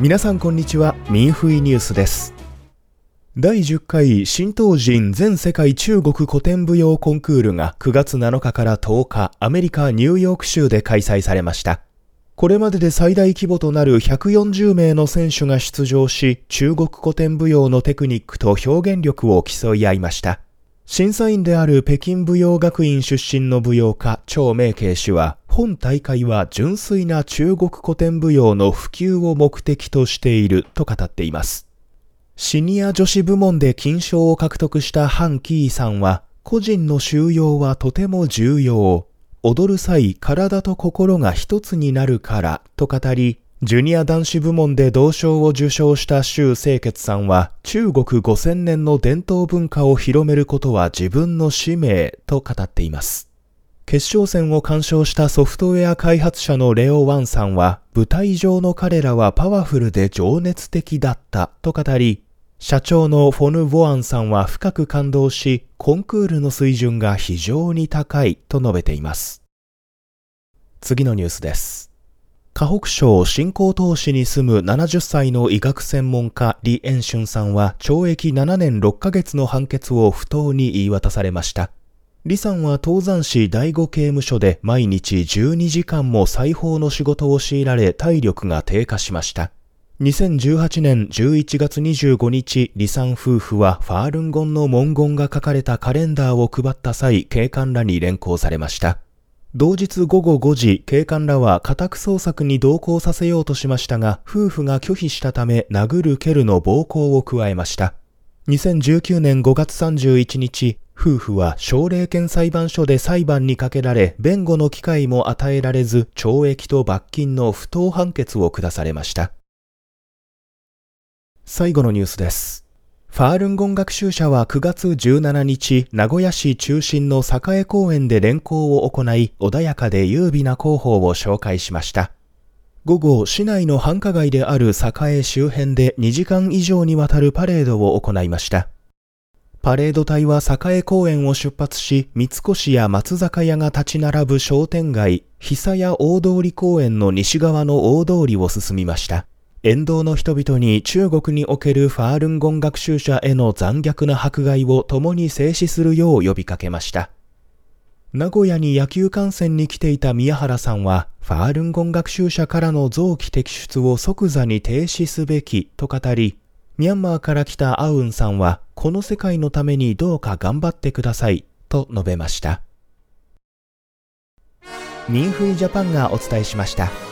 皆さんこんにちは。民フイニュースです。第10回新東人全世界中国古典舞踊コンクールが9月7日から10日アメリカニューヨーク州で開催されました。これまでで最大規模となる140名の選手が出場し中国古典舞踊のテクニックと表現力を競い合いました。審査員である北京舞踊学院出身の舞踊家、張明慶氏は、本大会は純粋な中国古典舞踊の普及を目的としていると語っています。シニア女子部門で金賞を獲得したハン・キーさんは、個人の収容はとても重要。踊る際、体と心が一つになるからと語り、ジュニア男子部門で銅賞を受賞した周清潔さんは、中国5000年の伝統文化を広めることは自分の使命と語っています。決勝戦を鑑賞したソフトウェア開発者のレオ・ワンさんは、舞台上の彼らはパワフルで情熱的だったと語り、社長のフォヌ・ボアンさんは深く感動し、コンクールの水準が非常に高いと述べています。次のニュースです。河北省新興投資に住む70歳の医学専門家李延春さんは懲役7年6ヶ月の判決を不当に言い渡されました。李さんは東山市第五刑務所で毎日12時間も裁縫の仕事を強いられ体力が低下しました。2018年11月25日、李さん夫婦はファールンゴンの文言が書かれたカレンダーを配った際、警官らに連行されました。同日午後5時、警官らは家宅捜索に同行させようとしましたが、夫婦が拒否したため、殴る蹴るの暴行を加えました。2019年5月31日、夫婦は奨励権裁判所で裁判にかけられ、弁護の機会も与えられず、懲役と罰金の不当判決を下されました。最後のニュースです。ファールンゴン学習者は9月17日、名古屋市中心の栄公園で連行を行い、穏やかで優美な広報を紹介しました。午後、市内の繁華街である栄周辺で2時間以上にわたるパレードを行いました。パレード隊は栄公園を出発し、三越や松坂屋が立ち並ぶ商店街、久屋大通公園の西側の大通りを進みました。沿道の人々に中国におけるファールンゴン学習者への残虐な迫害を共に制止するよう呼びかけました。名古屋に野球観戦に来ていた宮原さんは、ファールンゴン学習者からの臓器摘出を即座に停止すべきと語り、ミャンマーから来たアウンさんは、この世界のためにどうか頑張ってくださいと述べました。ミンフイジャパンがお伝えしました。